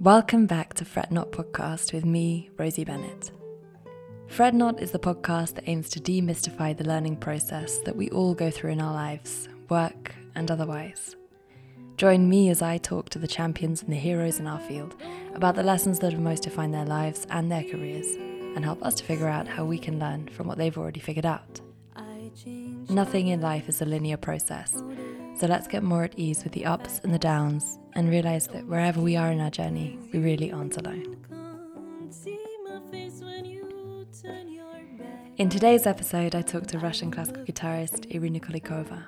Welcome back to Fret Not Podcast with me, Rosie Bennett. Fret Not is the podcast that aims to demystify the learning process that we all go through in our lives, work and otherwise. Join me as I talk to the champions and the heroes in our field about the lessons that have most defined their lives and their careers, and help us to figure out how we can learn from what they've already figured out. Nothing in life is a linear process, so let's get more at ease with the ups and the downs and realize that wherever we are in our journey, we really aren't alone. In today's episode, I talked to Russian classical guitarist Irina Kulikova.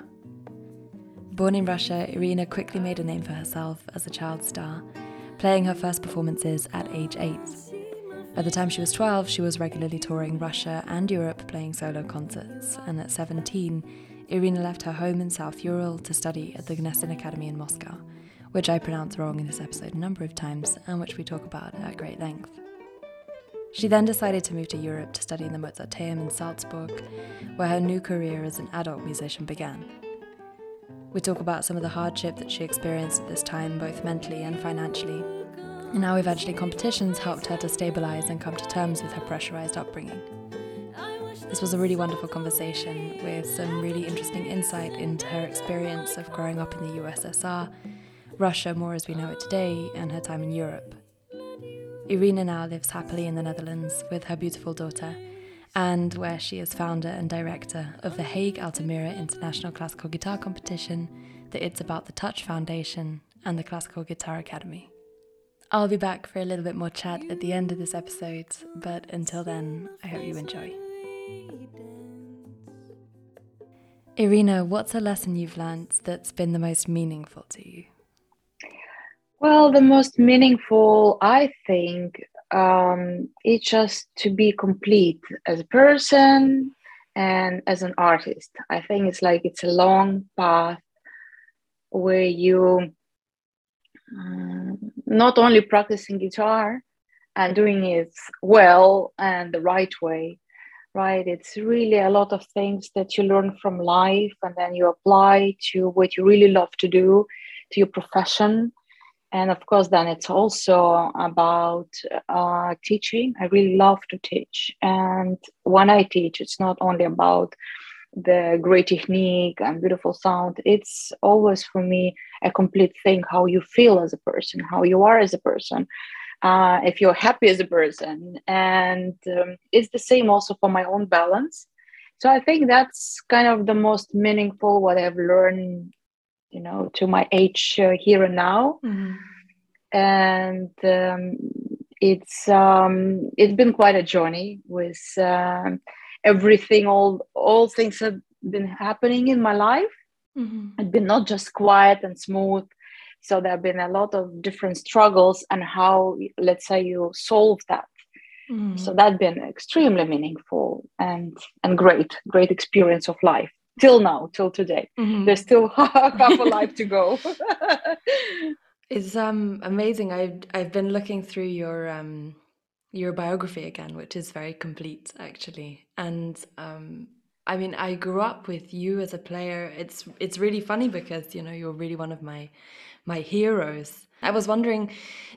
Born in Russia, Irina quickly made a name for herself as a child star, playing her first performances at age 8. By the time she was 12, she was regularly touring Russia and Europe playing solo concerts, and at 17, Irina left her home in South Ural to study at the Gnesin Academy in Moscow, which I pronounce wrong in this episode a number of times and which we talk about at great length. She then decided to move to Europe to study in the Mozarteum in Salzburg, where her new career as an adult musician began. We talk about some of the hardship that she experienced at this time, both mentally and financially, and how eventually competitions helped her to stabilize and come to terms with her pressurized upbringing. This was a really wonderful conversation with some really interesting insight into her experience of growing up in the USSR, Russia more as we know it today, and her time in Europe. Irina now lives happily in the Netherlands with her beautiful daughter, and where she is founder and director of the Hague Altamira International Classical Guitar Competition, the It's About the Touch Foundation, and the Classical Guitar Academy. I'll be back for a little bit more chat at the end of this episode, but until then, I hope you enjoy. Irina, what's a lesson you've learned that's been the most meaningful to you? Well, the most meaningful, I think, um, is just to be complete as a person and as an artist. I think it's like it's a long path where you um, not only practicing guitar and doing it well and the right way, right? It's really a lot of things that you learn from life and then you apply to what you really love to do, to your profession. And of course, then it's also about uh, teaching. I really love to teach. And when I teach, it's not only about the great technique and beautiful sound. It's always for me a complete thing how you feel as a person, how you are as a person uh, if you're happy as a person. And um, it's the same also for my own balance. So I think that's kind of the most meaningful what I've learned, you know, to my age uh, here and now. Mm-hmm. And um, it's um, it's been quite a journey with uh, everything. All all things have been happening in my life. Mm-hmm. It's been not just quiet and smooth so there have been a lot of different struggles and how, let's say, you solve that. Mm. So that's been extremely meaningful and and great, great experience of life till now, till today. Mm-hmm. There's still half a life to go. it's um amazing. I've I've been looking through your um your biography again, which is very complete actually, and um I mean, I grew up with you as a player. It's it's really funny because you know you're really one of my my heroes. I was wondering,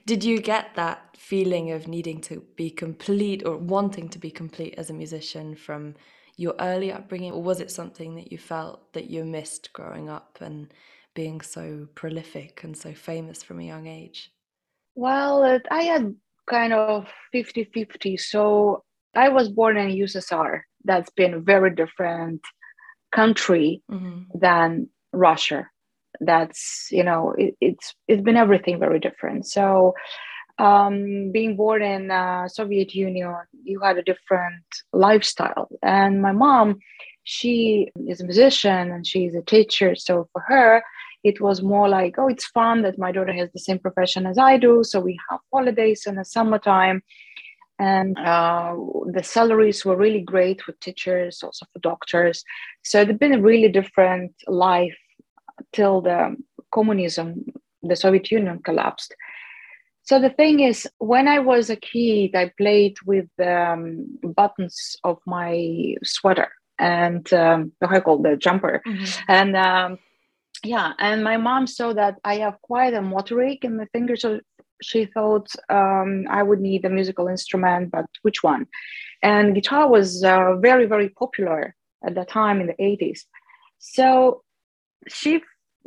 did you get that feeling of needing to be complete or wanting to be complete as a musician from your early upbringing, or was it something that you felt that you missed growing up and being so prolific and so famous from a young age? Well, I had kind of 50 50. So I was born in USSR. That's been a very different country mm-hmm. than Russia that's you know it, it's it's been everything very different. So um, being born in uh, soviet union you had a different lifestyle. And my mom she is a musician and she's a teacher. So for her it was more like oh it's fun that my daughter has the same profession as i do. So we have holidays in the summertime. And uh, the salaries were really great for teachers also for doctors. So it's been a really different life till the communism, the Soviet Union collapsed. So the thing is, when I was a kid, I played with the um, buttons of my sweater and um, I call the jumper, mm-hmm. and um, yeah, and my mom saw that I have quite a motoric in my fingers, so she thought um, I would need a musical instrument, but which one? And guitar was uh, very, very popular at that time in the 80s. So she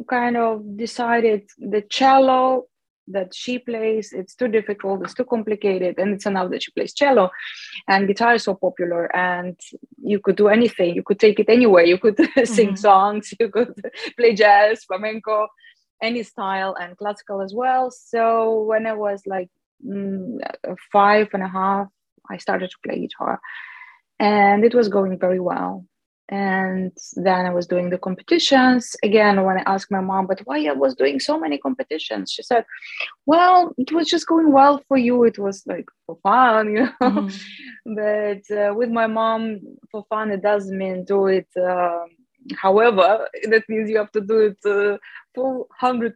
kind of decided the cello that she plays it's too difficult it's too complicated and it's enough that she plays cello. And guitar is so popular and you could do anything. You could take it anywhere. You could sing mm-hmm. songs you could play jazz flamenco any style and classical as well. So when i was like mm, five and a half i started to play guitar. And it was going very well and then i was doing the competitions. Again when i asked my mom but why i was doing so many competitions? she said well it was just going well for you. It was like for fun you know? Mm-hmm. but uh, with my mom for fun it doesn't mean do it uh, however. That means you have to do it uh, full 100%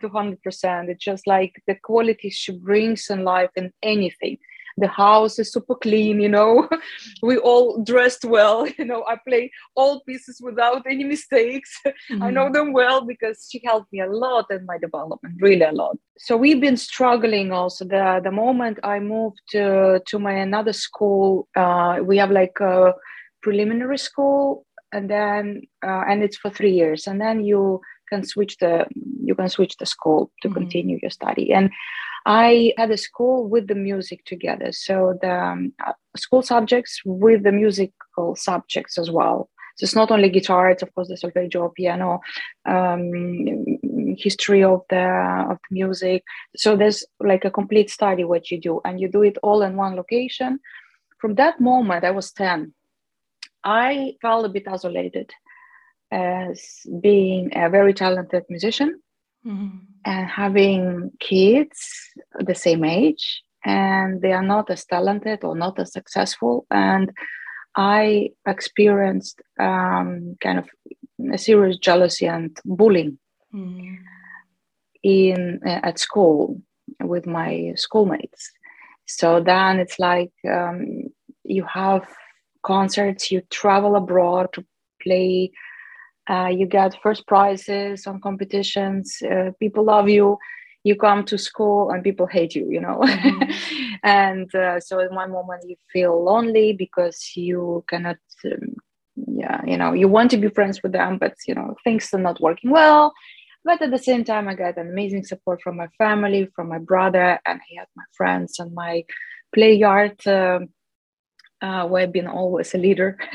200% it's just like the quality she brings in life in anything the house is super clean you know we all dressed well you know i play all pieces without any mistakes mm-hmm. i know mm-hmm. them well because she helped me a lot in my development really a lot so we've been struggling also the the moment i moved to to my another school uh, we have like a preliminary school and then uh, and it's for three years and then you can switch the you can switch the school to mm-hmm. continue your study and I had a school with the music together. So the um, uh, school subjects with the musical subjects as well. So it's not only guitar; it's of course the solfeggio, piano, um, history of the of the music. So there's like a complete study what you do, and you do it all in one location. From that moment, I was ten. I felt a bit isolated as being a very talented musician mm-hmm. and having kids the same age and they are not as talented or not as successful and i experienced um, kind of a serious jealousy and bullying mm-hmm. in uh, at school with my schoolmates so then it's like um, you have concerts you travel abroad to play uh, you get first prizes on competitions. Uh, people love you. You come to school and people hate you you know? Mm-hmm. and uh, so in one moment you feel lonely because you cannot um, yeah you know you want to be friends with them but you know things are not working well. But at the same time i got an amazing support from my family from my brother and i had my friends and my play yard. Um, uh, where I've been always a leader.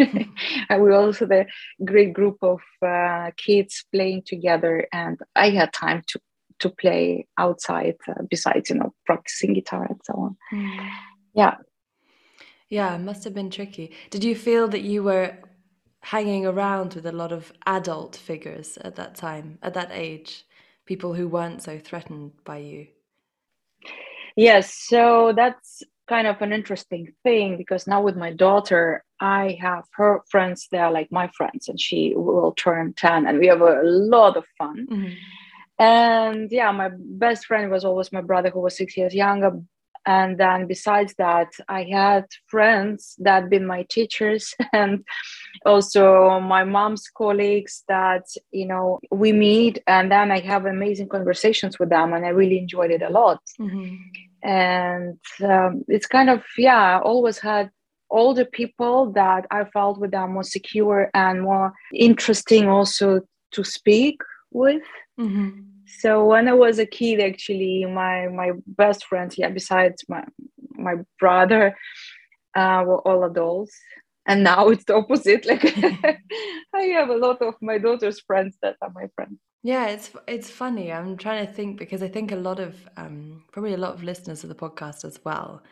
and we also the great group of uh, kids playing together, and I had time to to play outside uh, besides you know practicing guitar and so on. Mm. Yeah, yeah, it must have been tricky. Did you feel that you were hanging around with a lot of adult figures at that time, at that age, people who weren't so threatened by you? Yes, so that's kind of an interesting thing because now with my daughter, I have her friends there, like my friends, and she will turn 10, and we have a lot of fun. Mm-hmm. And yeah, my best friend was always my brother, who was six years younger. And then besides that, I had friends that been my teachers and also my mom's colleagues that, you know, we meet and then I have amazing conversations with them and I really enjoyed it a lot. Mm-hmm and um, it's kind of yeah always had older people that i felt with them more secure and more interesting also to speak with. Mm-hmm. so when i was a kid actually my my best friends yeah besides my my brother uh, were all adults. And now it's the opposite. Like i have a lot of my daughter's friends that are my friends yeah, it's it's funny. I'm trying to think because I think a lot of um, probably a lot of listeners of the podcast as well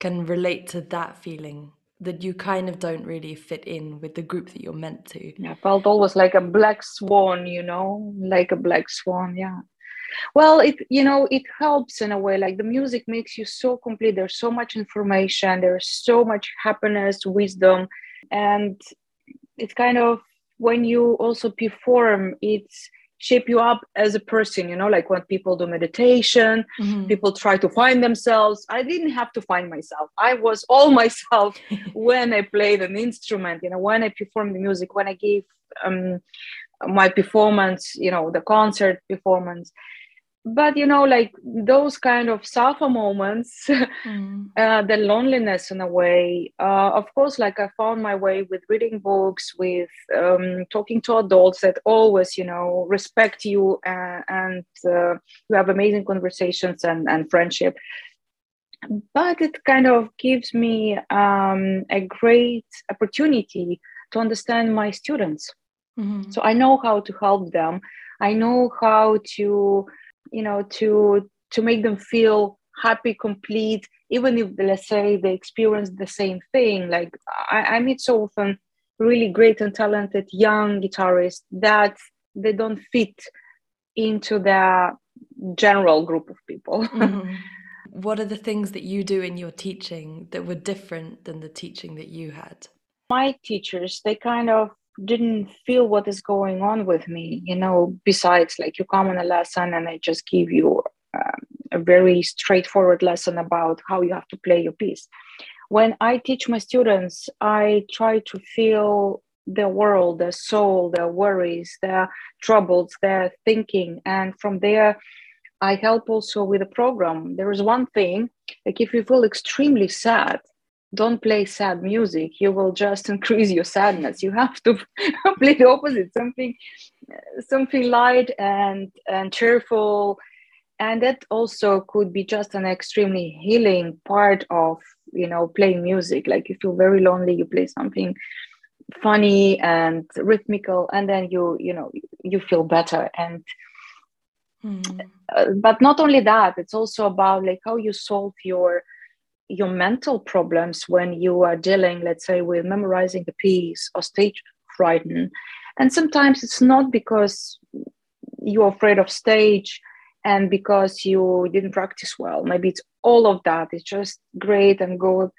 can relate to that feeling that you kind of don't really fit in with the group that you're meant to. Yeah, I felt always like a black swan, you know, like a black swan. Yeah. Well, it you know it helps in a way. Like the music makes you so complete. There's so much information. There's so much happiness, wisdom, and it's kind of when you also perform. It's shape you up as a person you know like when people do meditation mm-hmm. people try to find themselves. I didn't have to find myself. I was all myself when i played an instrument you know when i performed the music when i gave um, my performance you know the concert performance but you know like those kind of suffer moments mm. uh, the loneliness in a way uh, of course like i found my way with reading books with um, talking to adults that always you know respect you and, and uh, you have amazing conversations and, and friendship but it kind of gives me um, a great opportunity to understand my students mm-hmm. so i know how to help them i know how to you know to to make them feel happy complete even if let's say they experience the same thing. Like I, I meet so often really great and talented young guitarists that they don't fit into the general group of people. Mm-hmm. what are the things that you do in your teaching that were different than the teaching that you had? My teachers they kind of didn't feel what is going on with me you know besides like you come on a lesson and i just give you um, a very straightforward lesson about how you have to play your piece. When i teach my students i try to feel their world their soul their worries their troubles their thinking. And from there i help also with the program. There is one thing like if you feel extremely sad don't play sad music you will just increase your sadness. You have to play the opposite something something light and and cheerful. And that also could be just an extremely healing part of you know playing music. Like you feel very lonely you play something funny and rhythmical and then you you know you feel better. And mm. uh, but not only that it's also about like how you solve your your mental problems when you are dealing, let's say, with memorizing the piece or stage frightened. And sometimes it's not because you're afraid of stage and because you didn't practice well. Maybe it's all of that. It's just great and good.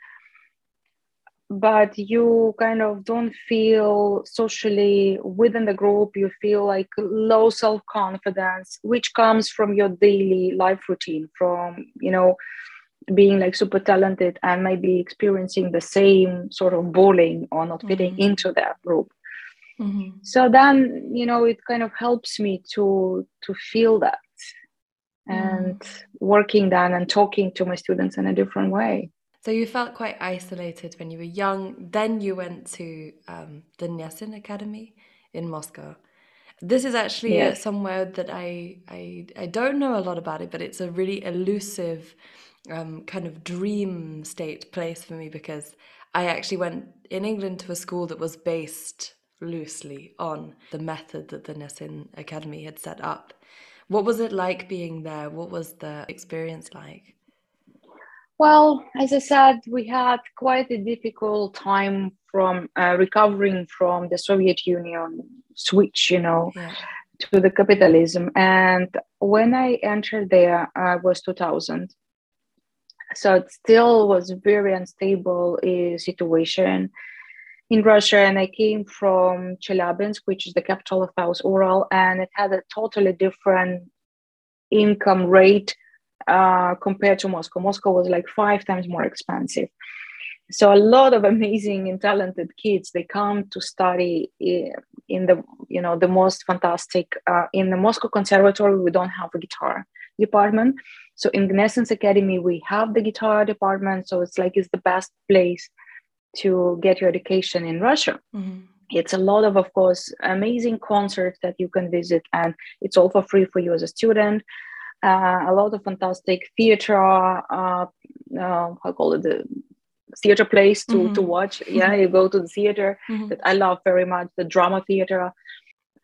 But you kind of don't feel socially within the group, you feel like low self confidence, which comes from your daily life routine, from, you know, being like super talented and maybe experiencing the same sort of bullying or not fitting mm-hmm. into that group mm-hmm. so then you know it kind of helps me to to feel that and mm. working then and talking to my students in a different way so you felt quite isolated when you were young then you went to um, the Gnesin academy in moscow this is actually yes. somewhere that I, I I don't know a lot about it, but it's a really elusive um, kind of dream state place for me because I actually went in England to a school that was based loosely on the method that the Gnesin Academy had set up. What was it like being there? What was the experience like? Well, as I said, we had quite a difficult time from uh, recovering from the Soviet Union switch, you know, yeah. to the capitalism. And when I entered there, I was 2000 so it still was very unstable uh, situation in Russia. And I came from Chelyabinsk, which is the capital of South Ural, and it had a totally different income rate uh, compared to Moscow. Moscow was like five times more expensive. So a lot of amazing and talented kids they come to study in the you know the most fantastic uh, in the Moscow Conservatory. We don't have a guitar department, so in Gnesin's Academy, we have the guitar department. So it's like it's the best place to get your education in Russia. Mm-hmm. It's a lot of, of course, amazing concerts that you can visit, and it's all for free for you as a student. Uh, a lot of fantastic theater, uh, uh, I call it the theater place to, mm-hmm. to watch. Yeah, you go to the theater mm-hmm. that I love very much, the drama theater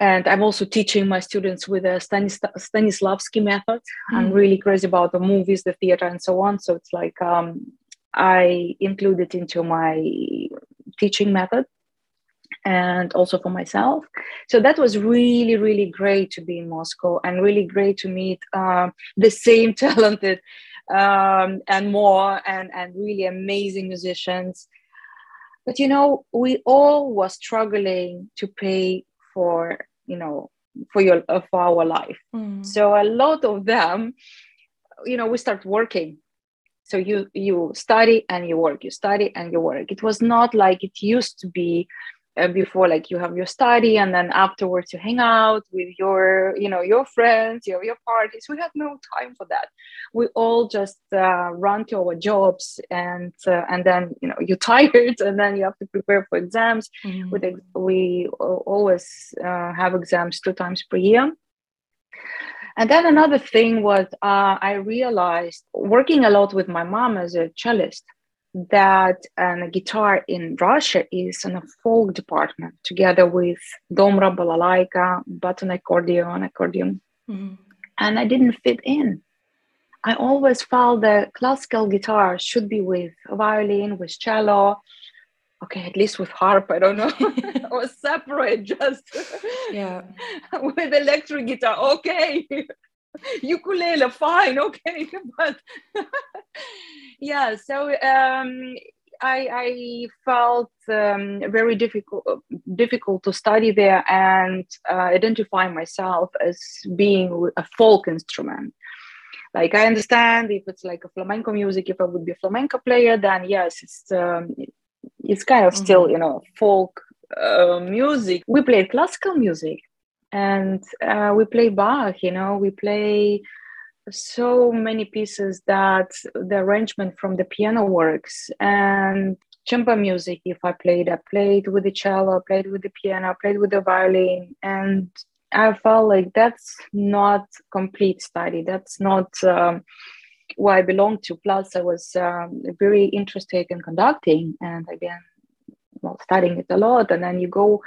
and i'm also teaching my students with a Stanis- stanislavski method. Mm. i'm really crazy about the movies the theater and so on. So it's like um, i include it into my teaching method and also for myself. So that was really really great to be in moscow and really great to meet um, the same talented um, and more and and really amazing musicians. But you know we all were struggling to pay for you know for your uh, for our life. Mm. so a lot of them you know we start working. So you you study and you work you study and you work. It was not like it used to be uh, before like you have your study and then afterwards you hang out with your you know your friends you have your parties. We had no time for that. We all just uh, run to our jobs and uh, and then you know you're tired and then you have to prepare for exams. Mm-hmm. with ex- we always uh, have exams two times per year. And then another thing was uh, i realized working a lot with my mom as a cellist that a guitar in Russia is in a folk department together with domra, balalaika, button accordion, accordion. Mm-hmm. And I didn't fit in. I always felt that classical guitar should be with violin, with cello, okay, at least with harp, I don't know, or separate just yeah with electric guitar. Okay, ukulele, fine, okay, but yeah so um, I, I, felt um, very difficult difficult to study there and uh, identify myself as being a folk instrument. Like I understand if it's like a flamenco music, if I would be a flamenco player, then yes, it's um, it's kind of mm-hmm. still you know folk uh, music. We played classical music, and uh, we play Bach. You know, we play so many pieces that the arrangement from the piano works. And chamber music if i played i played with the cello I played with the piano I played with the violin. And i felt like that's not complete study. That's not um, i belong to. Plus i was um, very interested in conducting. And again well studying it a lot. And then you go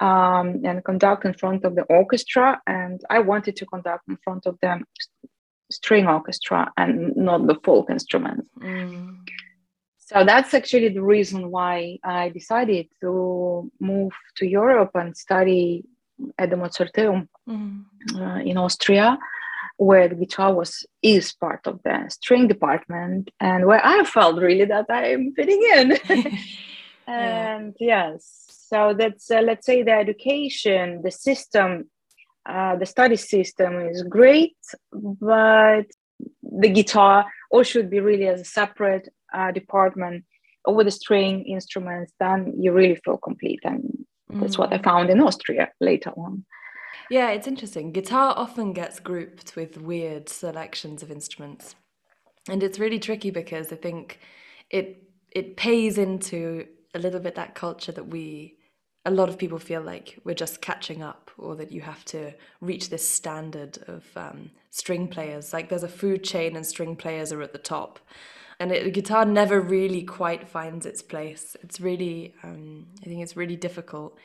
um, and conduct in front of the orchestra and i wanted to conduct in front of them string orchestra and not the folk instruments. Mm. So that's actually the reason why I decided to move to Europe and study at the Mozarteum mm. uh, in Austria, where the guitar was is part of the string department, and where I felt really that I'm fitting in. and yeah. yes, so that's uh, let's say the education, the system uh, the study system is great, but the guitar or should be really as a separate uh, department over the string instruments, then you really feel complete. And that's what I mm. found in Austria later on. Yeah, it's interesting. Guitar often gets grouped with weird selections of instruments. And it's really tricky because I think it it pays into a little bit that culture that we a lot of people feel like we're just catching up or that you have to reach this standard of um, string players. Like there's a food chain and string players are at the top. And it, the guitar never really quite finds its place. It's really um, i think it's really difficult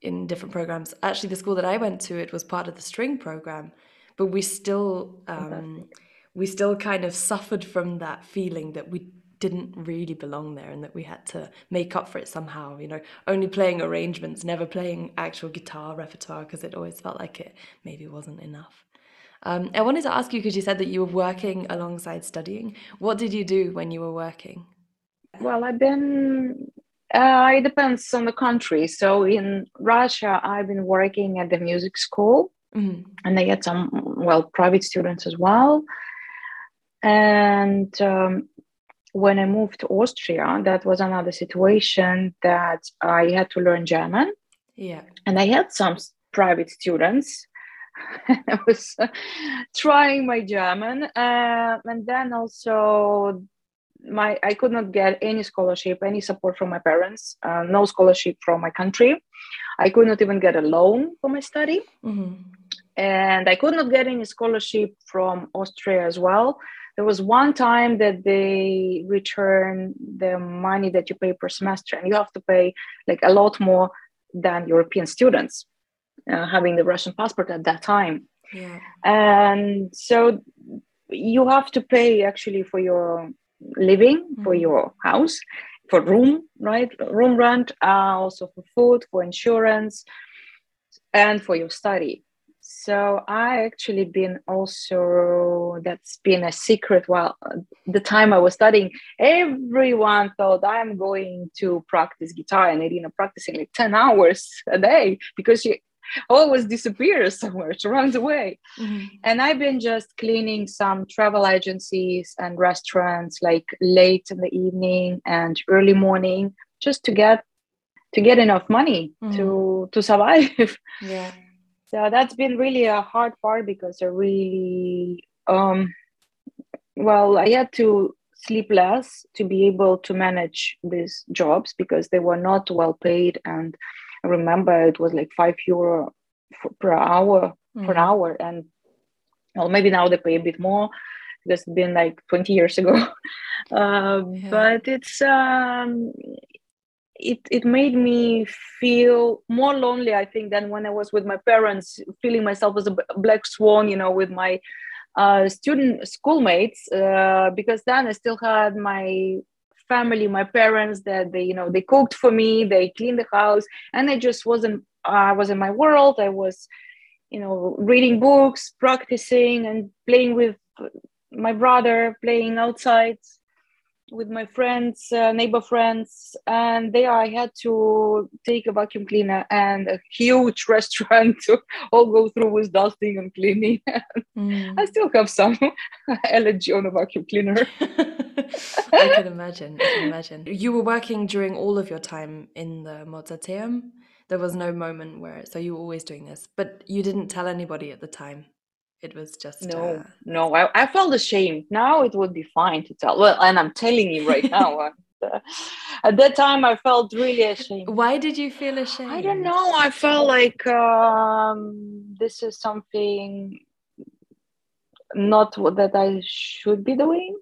in different programs. Actually the school that i went to it was part of the string program but we still um, we still kind of suffered from that feeling that we didn't really belong there and that we had to make up for it somehow you know. Only playing arrangements never playing actual guitar repertoire because it always felt like it maybe wasn't enough. Um, i wanted to ask you because you said that you were working alongside studying. What did you do when you were working? Well i've been uh, it depends on the country. So in russia i've been working at the music school. Mm-hmm. and i had some well private students as well. And um, when I moved to Austria, that was another situation that I had to learn German. Yeah. And I had some private students. I was trying my German. Uh, and then also my I could not get any scholarship, any support from my parents, uh, no scholarship from my country. I could not even get a loan for my study. Mm-hmm. And I could not get any scholarship from Austria as well there was one time that they return the money that you pay per semester and you have to pay like a lot more than european students uh, having the russian passport at that time yeah. and so you have to pay actually for your living mm-hmm. for your house for room right room rent uh, also for food for insurance and for your study so I actually been also that's been a secret. While the time I was studying, everyone thought I'm going to practice guitar, and Irina practicing like ten hours a day because she always disappears somewhere. She runs away. Mm-hmm. And I've been just cleaning some travel agencies and restaurants like late in the evening and early morning just to get to get enough money mm. to to survive yeah so that's been really a hard part because i really um well i had to sleep less to be able to manage these jobs because they were not well paid and i remember it was like five euro per hour mm. per hour and well maybe now they pay a bit more because it's been like 20 years ago uh, yeah. but it's um it it made me feel more lonely i think than when i was with my parents feeling myself as a black swan you know with my uh, student schoolmates uh, because then i still had my family my parents that they you know they cooked for me they cleaned the house and i just wasn't i was in my world i was you know reading books practicing and playing with my brother playing outside with my friends, uh, neighbor friends, and there I had to take a vacuum cleaner and a huge restaurant to all go through with dusting and cleaning. Mm. I still have some allergy on a vacuum cleaner. I can imagine. I can imagine. You were working during all of your time in the Mozarteum. There was no moment where, so you were always doing this, but you didn't tell anybody at the time it was just no uh... no I, I felt ashamed. Now it would be fine to tell well and i'm telling you right now uh, at that time i felt really ashamed. Why did you feel ashamed? i don't know i felt like um, this is something not that i should be doing.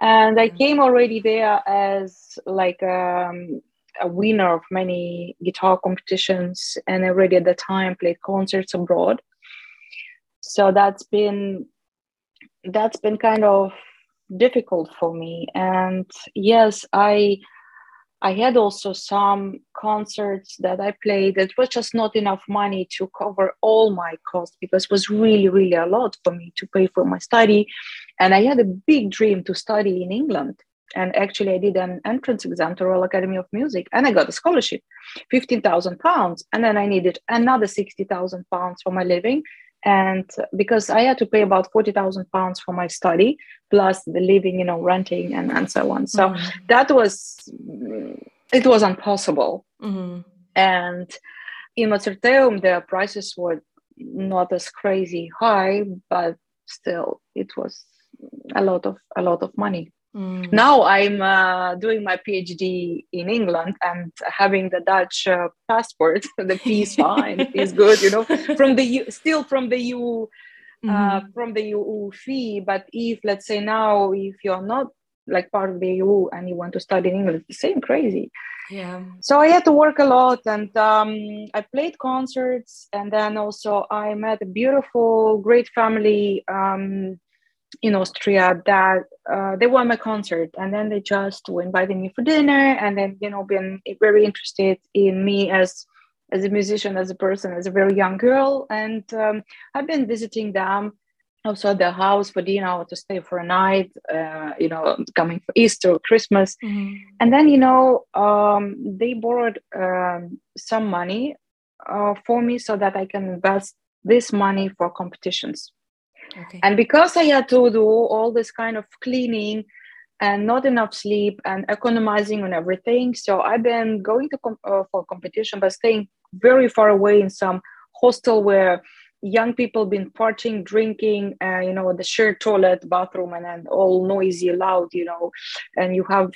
And i came already there as like um, a winner of many guitar competitions and already at the time played concerts abroad so that's been that's been kind of difficult for me. And yes i i had also some concerts that i played that was just not enough money to cover all my costs because it was really really a lot for me to pay for my study. And i had a big dream to study in england. And actually i did an entrance exam to royal academy of music and i got a scholarship 15000 pounds. And then i needed another 60000 pounds for my living and because i had to pay about 40000 pounds for my study plus the living you know renting and, and so on so mm-hmm. that was it was impossible mm-hmm. and in Mozarteum the prices were not as crazy high but still it was a lot of a lot of money Mm. Now I'm uh, doing my PhD in England and having the Dutch uh, passport. the fee is fine, is good, you know, from the U, still from the EU, uh, mm. from the EU fee. But if let's say now, if you're not like part of the EU and you want to study in England, it's the same crazy. Yeah. So I had to work a lot, and um, I played concerts, and then also I met a beautiful, great family. Um, in Austria that uh, they won my concert and then they just invited me for dinner and then you know been very interested in me as as a musician as a person as a very young girl. And um, I've been visiting them also at their house for dinner to stay for a night uh, you know coming for Easter or Christmas. Mm-hmm. and then you know um, they borrowed um, some money uh, for me so that I can invest this money for competitions Okay. And because I had to do all this kind of cleaning and not enough sleep and economizing on everything, so I've been going to com- uh, for competition, but staying very far away in some hostel where young people been partying, drinking, uh, you know, the shared toilet, bathroom, and then all noisy, loud, you know, and you have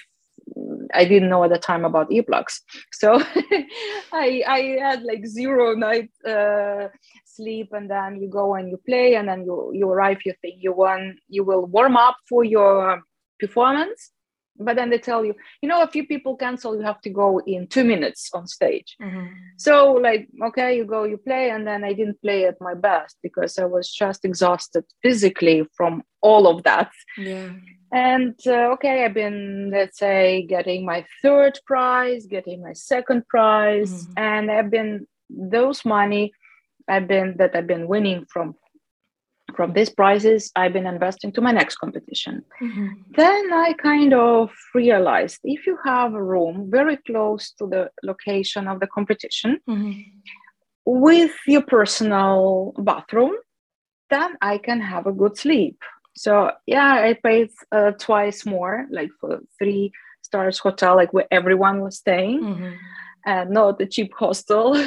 I didn't know at the time about earplugs. So I, I had like zero night uh, sleep and then you go and you play and then you, you arrive, you think you want, you will warm up for your performance. But then they tell you, you know, a few people cancel, you have to go in two minutes on stage. Mm-hmm. So, like, okay, you go, you play. And then I didn't play at my best because I was just exhausted physically from all of that. Yeah and uh, okay i've been let's say getting my third prize getting my second prize mm-hmm. and i've been those money i've been that i've been winning from from these prizes i've been investing to my next competition mm-hmm. then i kind of realized if you have a room very close to the location of the competition mm-hmm. with your personal bathroom then i can have a good sleep so yeah, I paid uh, twice more, like for three stars hotel, like where everyone was staying. Mm-hmm. and not a cheap hostel.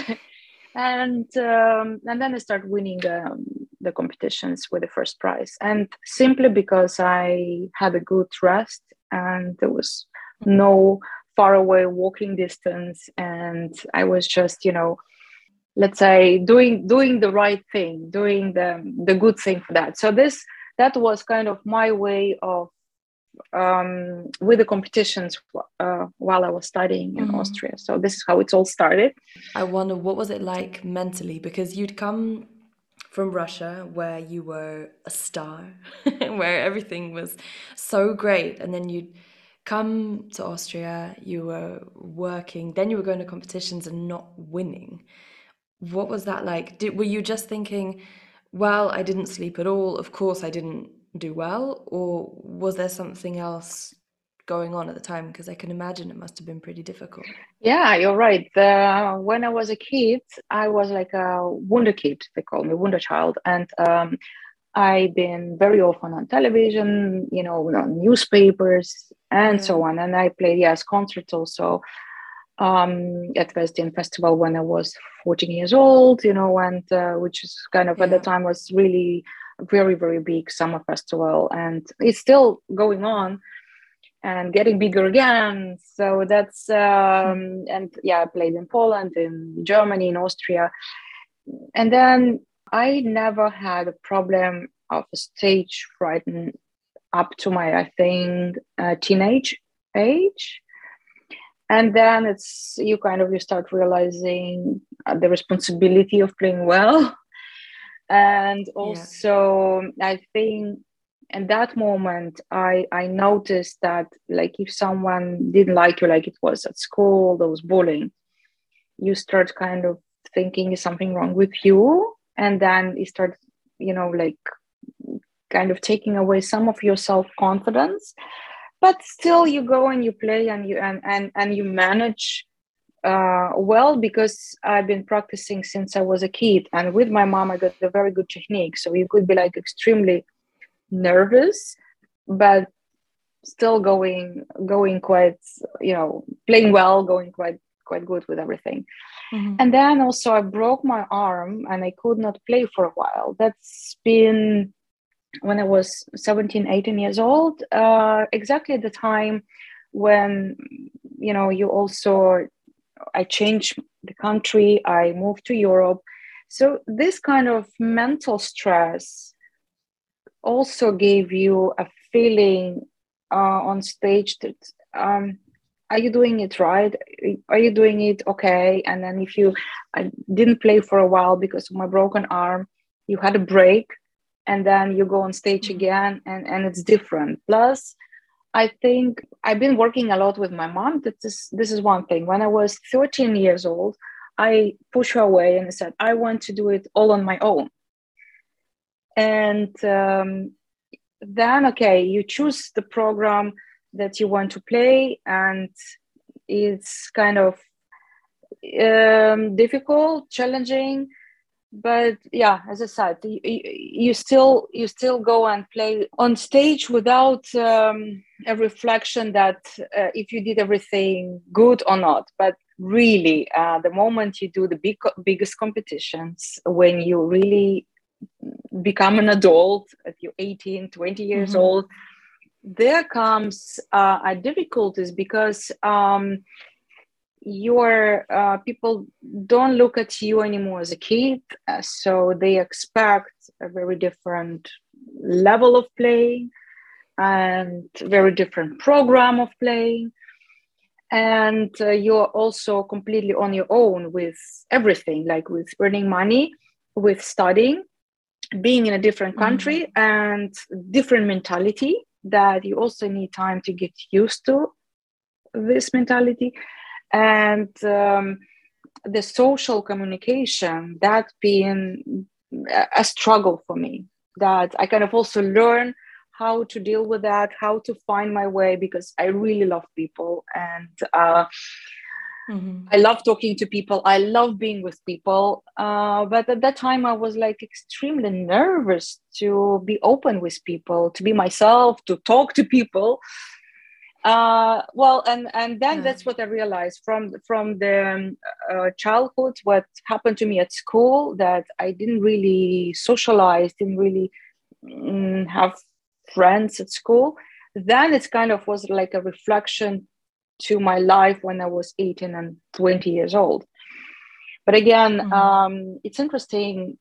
and um, and then I started winning um, the competitions with the first prize, and simply because I had a good rest and there was no far away walking distance, and I was just you know let's say doing doing the right thing doing the the good thing for that. So this that was kind of my way of um, with the competitions uh, while I was studying in mm-hmm. Austria. So this is how it all started. I wonder what was it like mentally because you'd come from Russia where you were a star, where everything was so great, and then you'd come to Austria, you were working, then you were going to competitions and not winning. What was that like? Did, were you just thinking, well, I didn't sleep at all. Of course, I didn't do well. Or was there something else going on at the time? Because I can imagine it must have been pretty difficult. Yeah, you're right. When I was a kid, I was like a wonder kid, they call me wonder child. And um, I've been very often on television, you know, on newspapers and yeah. so on. And I played, yes, concerts also um, at West End Festival when I was 14 years old, you know, and uh, which is kind of yeah. at the time was really very, very big summer festival. And it's still going on and getting bigger again. So that's, um, and yeah, I played in Poland, in Germany, in Austria. And then I never had a problem of stage fright up to my, I think, uh, teenage age and then it's you kind of you start realizing the responsibility of playing well and also yeah. i think in that moment i i noticed that like if someone didn't like you like it was at school there was bullying you start kind of thinking is something wrong with you and then you start you know like kind of taking away some of your self-confidence but still you go and you play and you and and, and you manage uh, well because I've been practicing since I was a kid, and with my mom I got a very good technique. So you could be like extremely nervous, but still going going quite you know playing well, going quite quite good with everything. Mm-hmm. And then also I broke my arm and I could not play for a while. That's been when I was 17, 18 years old, uh, exactly the time when, you know, you also, I changed the country, I moved to Europe. So this kind of mental stress also gave you a feeling uh, on stage that, um, are you doing it right? Are you doing it okay? And then if you, I didn't play for a while because of my broken arm, you had a break and then you go on stage mm-hmm. again and, and it's different plus i think i've been working a lot with my mom. That this this is one thing. When i was 13 years old i pushed her away and I said i want to do it all on my own. And um, then okay you choose the program that you want to play and it's kind of um, difficult challenging but yeah as i said you, you, still you still go and play on stage without um, a reflection that uh, if you did everything good or not but really uh, the moment you do the big biggest competitions when you really become an adult at you 18 20 years mm-hmm. old there comes uh, a difficulties because um, your uh, people don't look at you anymore as a kid uh, so they expect a very different level of playing and very different program of playing and uh, you're also completely on your own with everything like with earning money with studying being in a different mm-hmm. country mm-hmm. and different mentality that you also need time to get used to this mentality and um, the social communication that being a struggle for me that i kind of also learn how to deal with that how to find my way because i really love people. And uh, mm-hmm. i love talking to people. I love being with people. Uh, but at that time i was like extremely nervous to be open with people to be myself to talk to people uh, well, and and then yeah. that's what I realized from from the um, uh, childhood. What happened to me at school that I didn't really socialize, didn't really mm, have friends at school. Then it's kind of was like a reflection to my life when I was 18 and 20 years old. But again, mm-hmm. um, it's interesting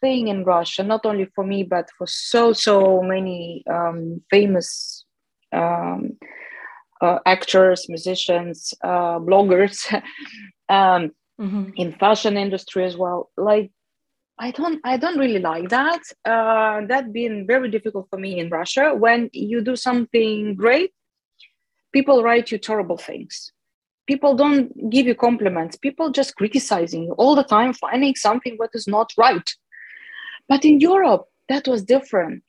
thing in Russia, not only for me, but for so, so many um, famous um, uh, actors, musicians, uh, bloggers, um, mm-hmm. in fashion industry as well. Like, I don't, I don't really like that. Uh, that been very difficult for me in Russia. When you do something great, people write you terrible things. People don't give you compliments. People just criticizing you all the time, finding something what is not right. But in Europe, that was different.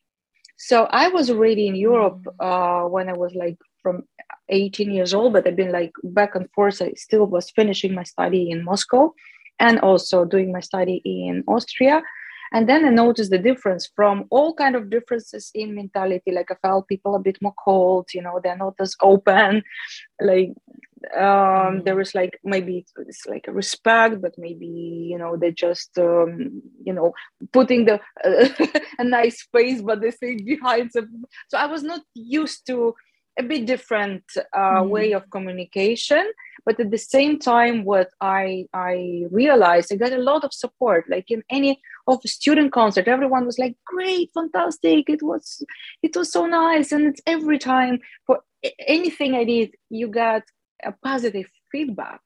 So I was already in Europe mm. uh, when I was like from 18 years old, but I've been like back and forth. I still was finishing my study in Moscow and also doing my study in Austria. And then I noticed the difference from all kind of differences in mentality. Like I felt people a bit more cold, you know, they're not as open. Like um, mm. there is like maybe it's like a respect, but maybe you know they just um, you know putting the uh, a nice face, but they say behind. Some, so I was not used to a bit different uh, mm. way of communication but at the same time what i i realized i got a lot of support. Like in any of student concert everyone was like great fantastic! It was it was so nice. And it's every time for anything i did you got a positive feedback.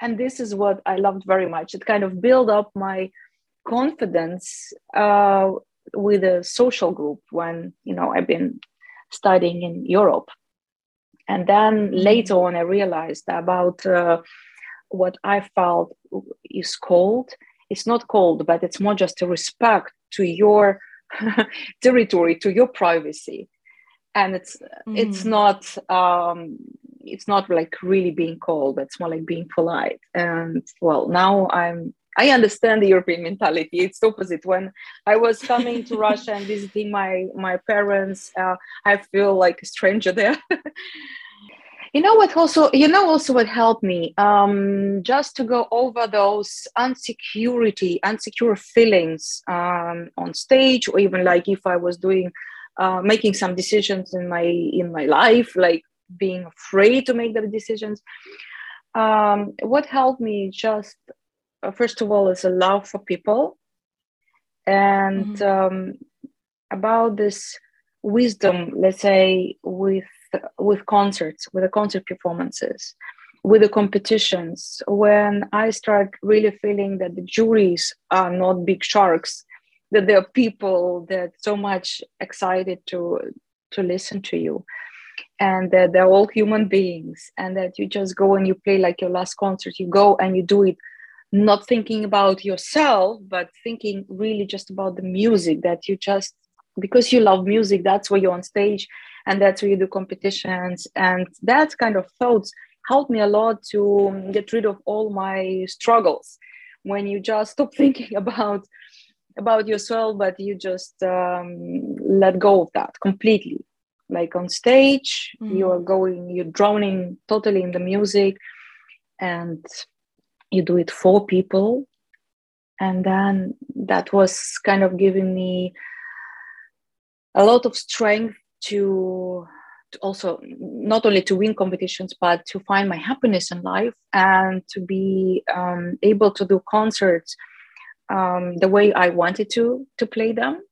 And this is what i loved very much. It kind of built up my confidence uh, with a social group when you know i've been studying in europe and then later on, I realized about uh, what I felt is cold. It's not cold, but it's more just a respect to your territory, to your privacy. And it's mm. it's not um, it's not like really being cold, but it's more like being polite. And well, now I'm I understand the European mentality. It's opposite. When I was coming to Russia and visiting my my parents, uh, I feel like a stranger there. you know what also you know also what helped me um, just to go over those insecurity insecure feelings um, on stage or even like if i was doing uh, making some decisions in my in my life like being afraid to make the decisions um, what helped me just uh, first of all is a love for people and mm-hmm. um, about this wisdom let's say with with concerts, with the concert performances, with the competitions, when I start really feeling that the juries are not big sharks, that there are people that so much excited to to listen to you, and that they're all human beings, and that you just go and you play like your last concert, you go and you do it not thinking about yourself but thinking really just about the music that you just because you love music that's why you're on stage and that's where you do competitions. And that kind of thoughts helped me a lot to get rid of all my struggles. When you just stop thinking about about yourself but you just um, let go of that completely. Like on stage mm. you are going you're drowning totally in the music and you do it for people. And then that was kind of giving me a lot of strength to, to also not only to win competitions but to find my happiness in life and to be um, able to do concerts um, the way I wanted to to play them,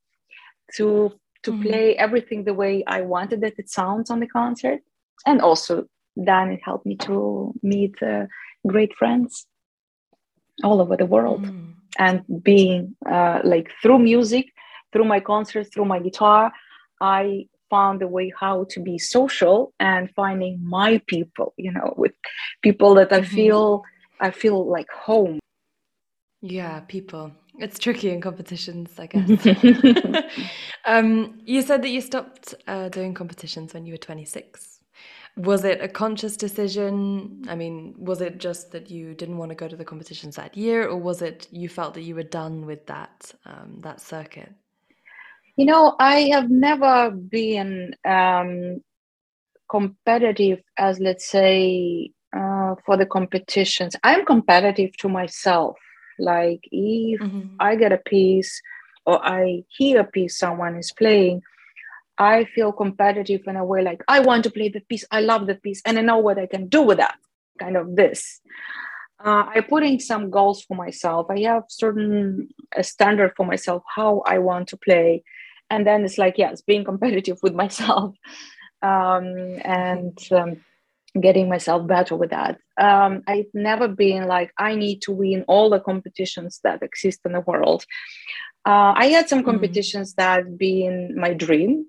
to to mm-hmm. play everything the way I wanted that it sounds on the concert, and also then it helped me to meet uh, great friends all over the world. Mm. and being uh, like through music through my concerts through my guitar i found a way how to be social and finding my people you know with people that i mm-hmm. feel i feel like home. Yeah people. It's tricky in competitions i guess. Um, you said that you stopped uh, doing competitions when you were 26 was it a conscious decision? I mean was it just that you didn't want to go to the competitions that year or was it you felt that you were done with that um, that circuit? You know, I have never been um, competitive as let's say uh, for the competitions. I'm competitive to myself. Like if mm-hmm. i get a piece or i hear a piece someone is playing i feel competitive in a way like i want to play the piece i love the piece and i know what i can do with that kind of this uh, i in some goals for myself i have certain a standard for myself how i want to play and then it's like yes being competitive with myself um, and um, getting myself better with that um, i've never been like i need to win all the competitions that exist in the world uh, i had some mm-hmm. competitions mm-hmm. that been my dream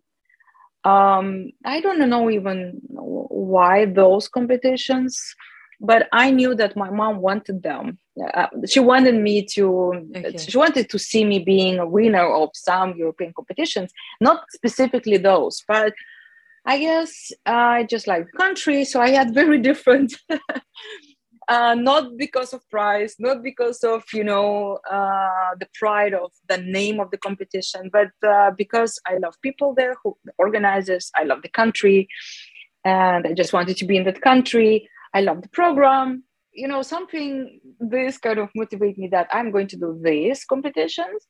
um, i don't know even why those competitions but i knew that my mom wanted them uh, she wanted me to okay. she wanted to see me being a winner of some european competitions not specifically those but i guess i just like country so i had very different uh, not because of price, not because of you know uh, the pride of the name of the competition but uh, because i love people there who the organizers i love the country and i just wanted to be in that country I love the program. You know, something this kind of motivate me that I'm going to do these competitions.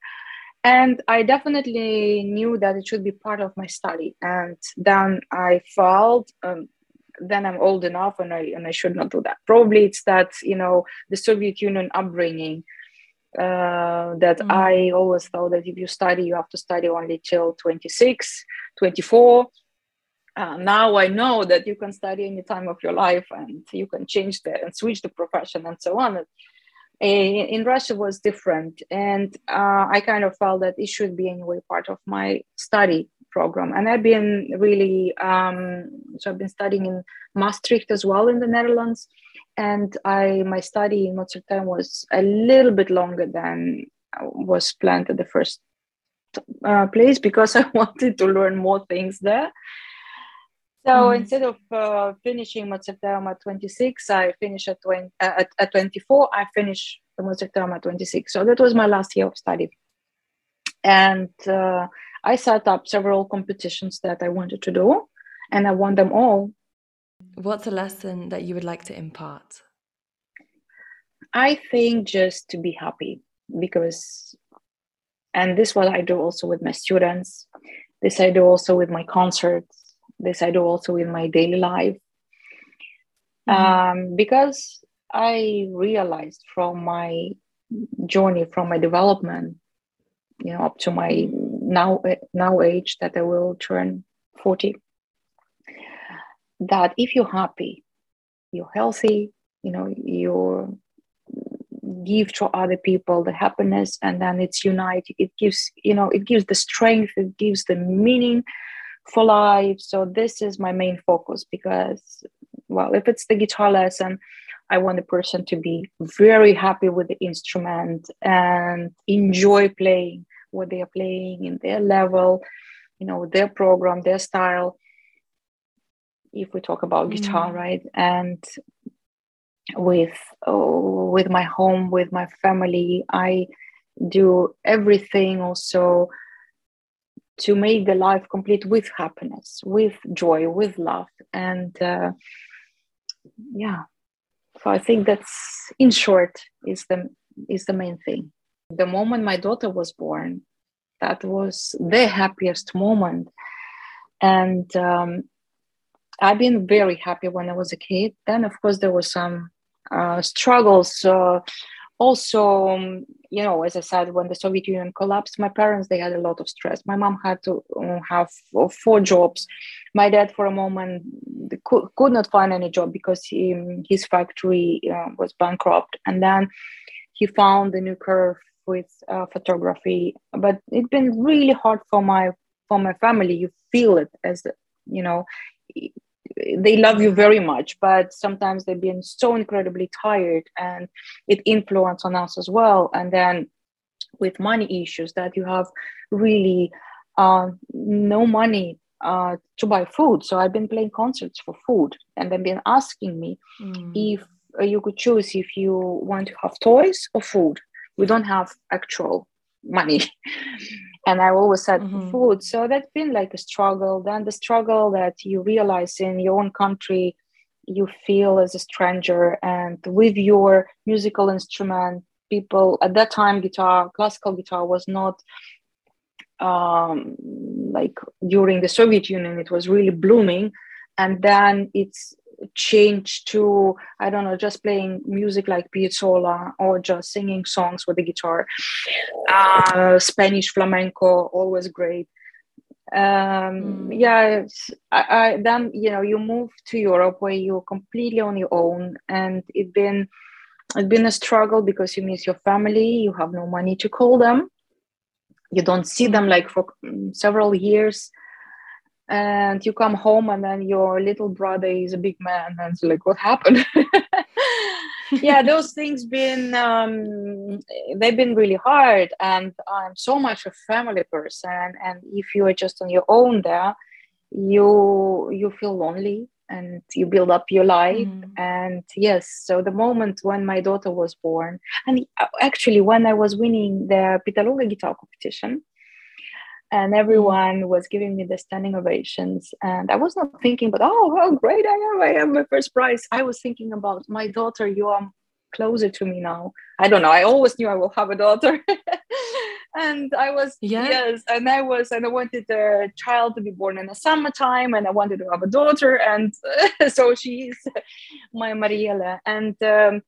And I definitely knew that it should be part of my study. And then I felt um, then I'm old enough and I and I should not do that. Probably it's that, you know, the Soviet Union upbringing uh, that mm. I always thought that if you study, you have to study only till 26, 24 uh, now I know that you can study any time of your life and you can change the and switch the profession and so on. In, in Russia was different, and uh, I kind of felt that it should be anyway part of my study program. And I've been really um, so I've been studying in Maastricht as well in the Netherlands, and I my study in Mozarteum was a little bit longer than was planned at the first uh, place because I wanted to learn more things there. So mm. instead of uh, finishing Mozarteum at 26, I finished at, 20, uh, at, at 24. I finished the Mozarteum at 26. So that was my last year of study. And uh, I set up several competitions that I wanted to do, and I won them all. What's a lesson that you would like to impart? I think just to be happy because, and this what I do also with my students. This I do also with my concerts this I do also in my daily life. Mm-hmm. Um, because I realized from my journey, from my development, you know, up to my now now age that I will turn 40, that if you're happy, you're healthy, you know, you give to other people the happiness and then it's unite it gives you know it gives the strength it gives the meaning for life. So this is my main focus because, well, if it's the guitar lesson, I want the person to be very happy with the instrument and enjoy playing what they are playing in their level, you know, their program, their style. If we talk about mm. guitar, right? And with oh, with my home, with my family, I do everything also to make the life complete with happiness with joy with love and uh, yeah so i think that's in short is the is the main thing. The moment my daughter was born that was the happiest moment. And um, i've been very happy when i was a kid. Then of course there was some uh, struggles. Uh, also um, you know as i said when the soviet union collapsed my parents they had a lot of stress. My mom had to uh, have four jobs. My dad for a moment could, could not find any job because he, his factory uh, was bankrupt. And then he found a new curve with uh, photography. But it's been really hard for my for my family. You feel it as you know they love you very much but sometimes they've been so incredibly tired and it influence on us as well. And then with money issues that you have really uh, no money uh, to buy food. So i've been playing concerts for food and they've been asking me mm. if uh, you could choose if you want to have toys or food. We don't have actual money and I always had mm-hmm. food. So that's been like a struggle. Then the struggle that you realize in your own country, you feel as a stranger, and with your musical instrument, people at that time, guitar, classical guitar was not um, like during the Soviet Union, it was really blooming, and then it's changed to I don't know, just playing music like Piazzolla or just singing songs with the guitar. Uh, Spanish flamenco, always great. Um, mm. Yeah, I, I, then you know you move to Europe where you're completely on your own, and it's been it's been a struggle because you miss your family, you have no money to call them, you don't see them like for mm, several years and you come home and then your little brother is a big man and it's like what happened yeah those things been um, they've been really hard and i'm so much a family person and if you are just on your own there you you feel lonely and you build up your life mm. and yes so the moment when my daughter was born and uh, actually when i was winning the Pittaluga guitar competition and mm-hmm. everyone was giving me the standing ovations and i was not thinking but oh how great i am i have my first prize i was thinking about my daughter you are closer to me now i don't know i always knew i will have a daughter and i was yeah. yes and i was and i wanted a child to be born in the summertime and i wanted to have a daughter and so she's my mariela and um,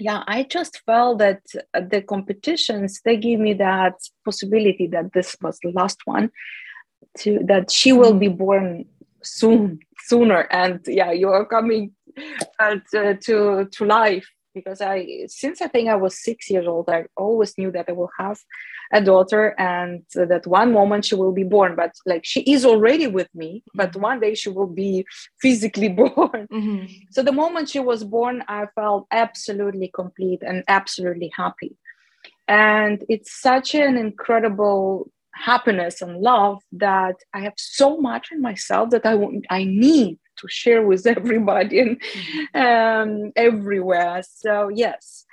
yeah i just felt that the competitions they give me that possibility that this was the last one to that she will be born soon sooner. And yeah you are coming uh, to to life because i since i think i was six years old i always knew that i will have a daughter and that one moment she will be born but like she is already with me but mm-hmm. one day she will be physically born mm-hmm. so the moment she was born i felt absolutely complete and absolutely happy and it's such an incredible happiness and love that i have so much in myself that i want i need to share with everybody and mm-hmm. um, everywhere so yes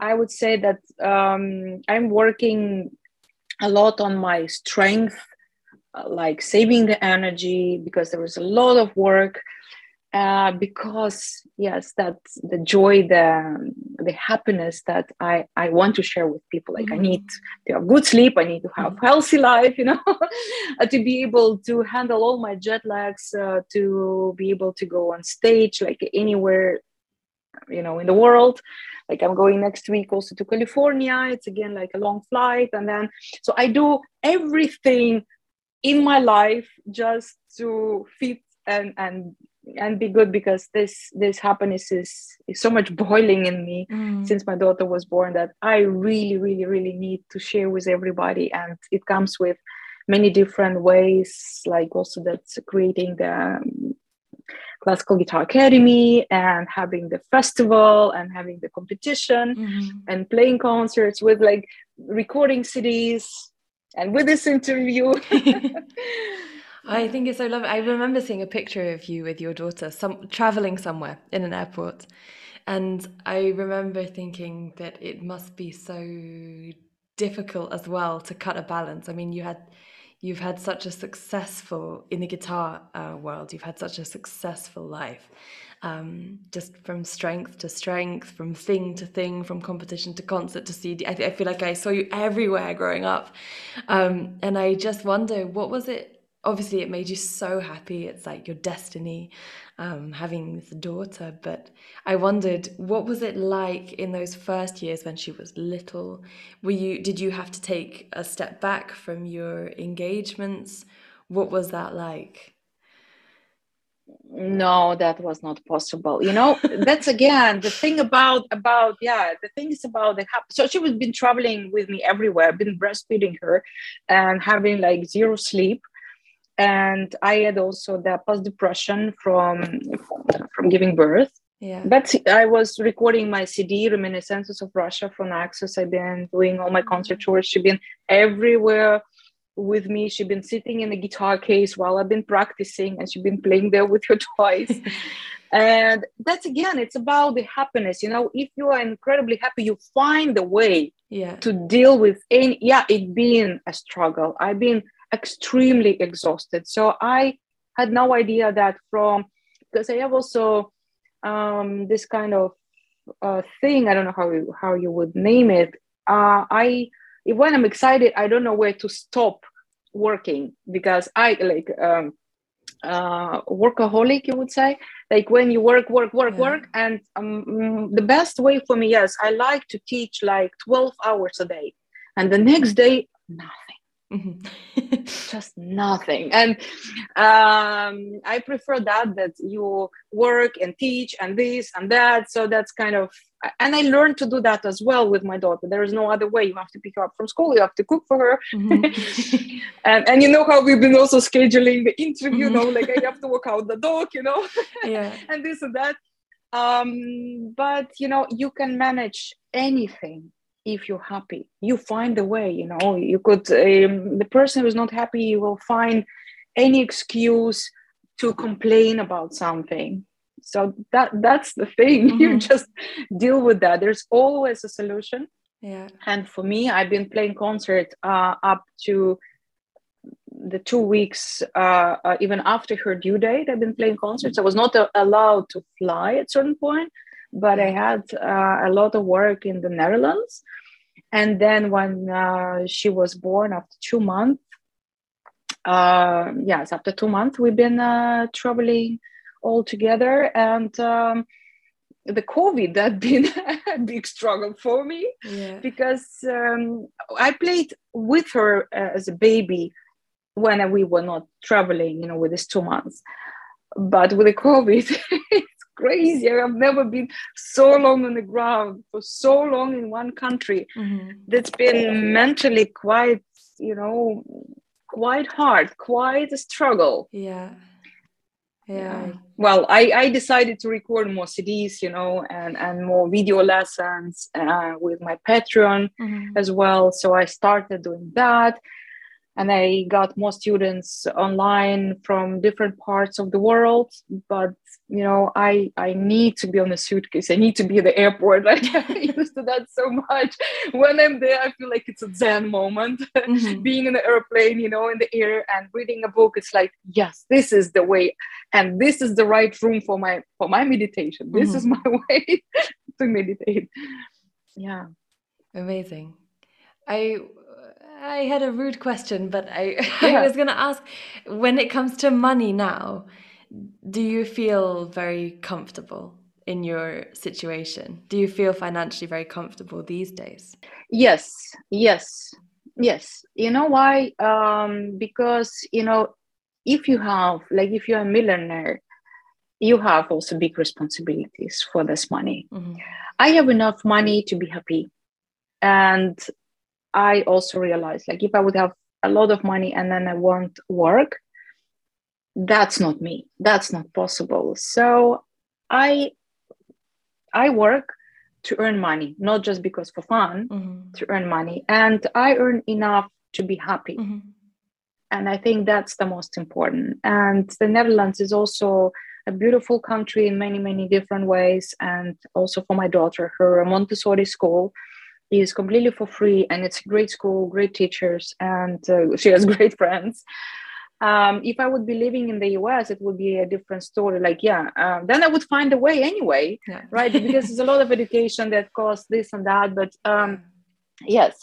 I would say that um, I'm working a lot on my strength, uh, like saving the energy because there was a lot of work. Uh, because yes, that's the joy, the the happiness that I I want to share with people. Like mm-hmm. I need to have good sleep, I need to have mm-hmm. healthy life, you know, uh, to be able to handle all my jet lags, uh, to be able to go on stage like anywhere, you know, in the world. Like i'm going next week also to california. It's again like a long flight. And then so i do everything in my life just to fit and and and be good because this this happiness is is so much boiling in me mm. since my daughter was born that i really really really need to share with everybody. And it comes with many different ways like also that's creating the classical guitar academy and having the festival and having the competition mm-hmm. and playing concerts with like recording CDs and with this interview. I think it's so lovely. I remember seeing a picture of you with your daughter, some traveling somewhere in an airport, and I remember thinking that it must be so difficult as well to cut a balance. I mean, you had you've had such a successful in the guitar uh, world you've had such a successful life. Um, just from strength to strength from thing to thing from competition to concert to cd i, I feel like i saw you everywhere growing up. Um, and i just wonder what was it? Obviously it made you so happy. It's like your destiny um, having this daughter but i wondered what was it like in those first years when she was little? Were you did you have to take a step back from your engagements? What was that like? No that was not possible. You know that's again the thing about about yeah the thing is about the so she was been traveling with me everywhere been breastfeeding her and having like zero sleep and i had also the post depression from from giving birth yeah but i was recording my cd reminiscences of russia from Naxos i've been doing all my concert mm-hmm. tours she's been everywhere with me. She's been sitting in the guitar case while I've been practicing, and she's been playing there with her toys. and that's again, it's about the happiness. You know, if you are incredibly happy, you find a way yeah. to deal with any. Yeah, it being a struggle. I've been extremely exhausted, so I had no idea that from because I have also um, this kind of uh, thing. I don't know how you, how you would name it. Uh, I when I'm excited, I don't know where to stop working because I like um, uh, workaholic. You would say like when you work, work, work, yeah. work, and um, the best way for me, yes, I like to teach like twelve hours a day, and the next day nothing Mm-hmm. just nothing. And um, i prefer that that you work and teach and this and that. So that's kind of and i learned to do that as well with my daughter. There is no other way. You have to pick her up from school. You have to cook for her. Mm-hmm. and and you know how we've been also scheduling the interview mm-hmm. you know like i have to work out the dog you know? Yeah. And this and that. Um, but you know you can manage anything if you're happy. You find a way you know. You could um, the person who's not happy will find any excuse to complain about something. So that that's the thing. Mm-hmm. you just deal with that. There's always a solution. Yeah. And for me i've been playing concert uh, up to the two weeks uh, uh, even after her due date i've been playing concerts. I was not allowed to fly at certain point but I had uh, a lot of work in the Netherlands. And then when uh, she was born after two months, uh, yes, after two months, we've been uh, traveling all together. And um, the COVID that been a big struggle for me yeah. because um, I played with her uh, as a baby when we were not traveling, you know, with these two months. But with the COVID, crazy. I've never been so long on the ground for so long in one country. Mm-hmm. That's been mentally quite, you know, quite hard, quite a struggle. Yeah. Yeah. Well, I, I decided to record more CDs, you know, and, and more video lessons uh, with my Patreon mm-hmm. as well. So I started doing that and I got more students online from different parts of the world. But you know, I I need to be on a suitcase. I need to be at the airport. Like I used to that so much. When I'm there, I feel like it's a Zen moment. Mm-hmm. Being in the airplane, you know, in the air and reading a book. It's like, yes, this is the way, and this is the right room for my for my meditation. This mm-hmm. is my way to meditate. Yeah. Amazing. I I had a rude question, but I, yeah. I was going to ask when it comes to money now, do you feel very comfortable in your situation? Do you feel financially very comfortable these days? Yes, yes, yes. You know why? Um, because, you know, if you have, like, if you're a millionaire, you have also big responsibilities for this money. Mm-hmm. I have enough money to be happy. And I also realized like if I would have a lot of money and then I want work, that's not me. That's not possible. So I I work to earn money, not just because for fun, mm-hmm. to earn money. And I earn enough to be happy. Mm-hmm. And I think that's the most important. And the Netherlands is also a beautiful country in many, many different ways. And also for my daughter, her Montessori school is completely for free and it's a great school great teachers and uh, she has great friends um, if i would be living in the us it would be a different story like yeah uh, then i would find a way anyway yeah. right because there's a lot of education that costs this and that but um, yes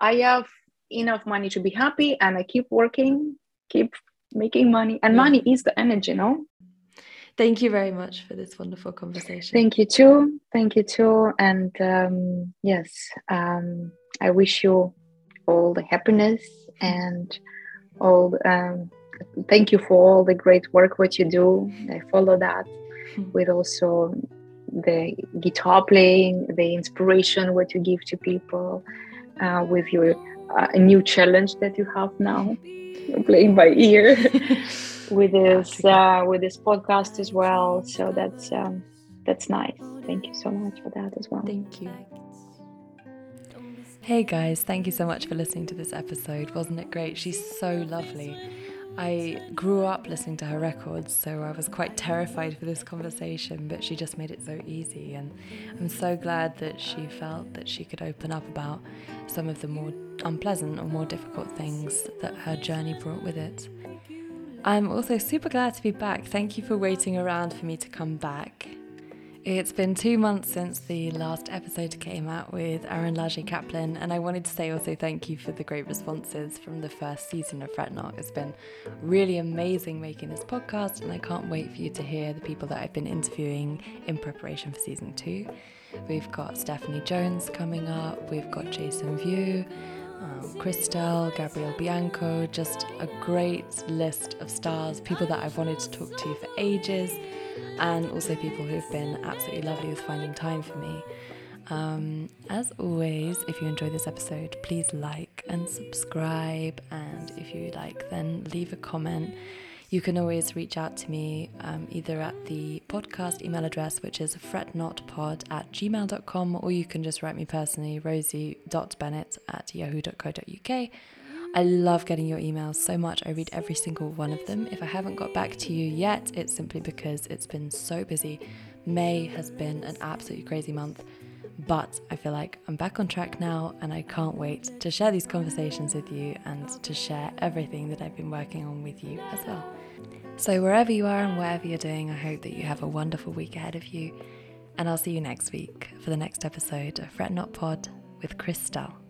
i have enough money to be happy and i keep working keep making money and yeah. money is the energy you know Thank you very much for this wonderful conversation. Thank you too. Thank you too. And um, yes, um, I wish you all the happiness and all. Um, thank you for all the great work what you do. I follow that with also the guitar playing, the inspiration what you give to people, uh, with your uh, new challenge that you have now, playing by ear. with this uh, with this podcast as well. So that's um, that's nice. Thank you so much for that as well. Thank you. Hey guys, thank you so much for listening to this episode. Wasn't it great? She's so lovely. I grew up listening to her records, so I was quite terrified for this conversation, but she just made it so easy. And I'm so glad that she felt that she could open up about some of the more unpleasant or more difficult things that her journey brought with it. I'm also super glad to be back. Thank you for waiting around for me to come back. It's been two months since the last episode came out with Aaron Larget-Caplan, and I wanted to say also thank you for the great responses from the first season of Fret Not. It's been really amazing making this podcast, and I can't wait for you to hear the people that I've been interviewing in preparation for season two. We've got Stephanie Jones coming up, we've got Jason Vieaux. Um, Christelle, Gabriel Bianco, just a great list of stars, people that I've wanted to talk to for ages and also people who've been absolutely lovely with finding time for me. Um, as always, if you enjoy this episode, please like and subscribe. And if you like, then leave a comment. You can always reach out to me um, either at the podcast email address, which is fretnotpod at gmail.com, or you can just write me personally, rosie.bennett at yahoo.co.uk. I love getting your emails so much. I read every single one of them. If I haven't got back to you yet, it's simply because it's been so busy. May has been an absolutely crazy month, but I feel like I'm back on track now and I can't wait to share these conversations with you and to share everything that I've been working on with you as well. So, wherever you are and whatever you're doing, I hope that you have a wonderful week ahead of you. And I'll see you next week for the next episode of Fret Not Pod with Christelle.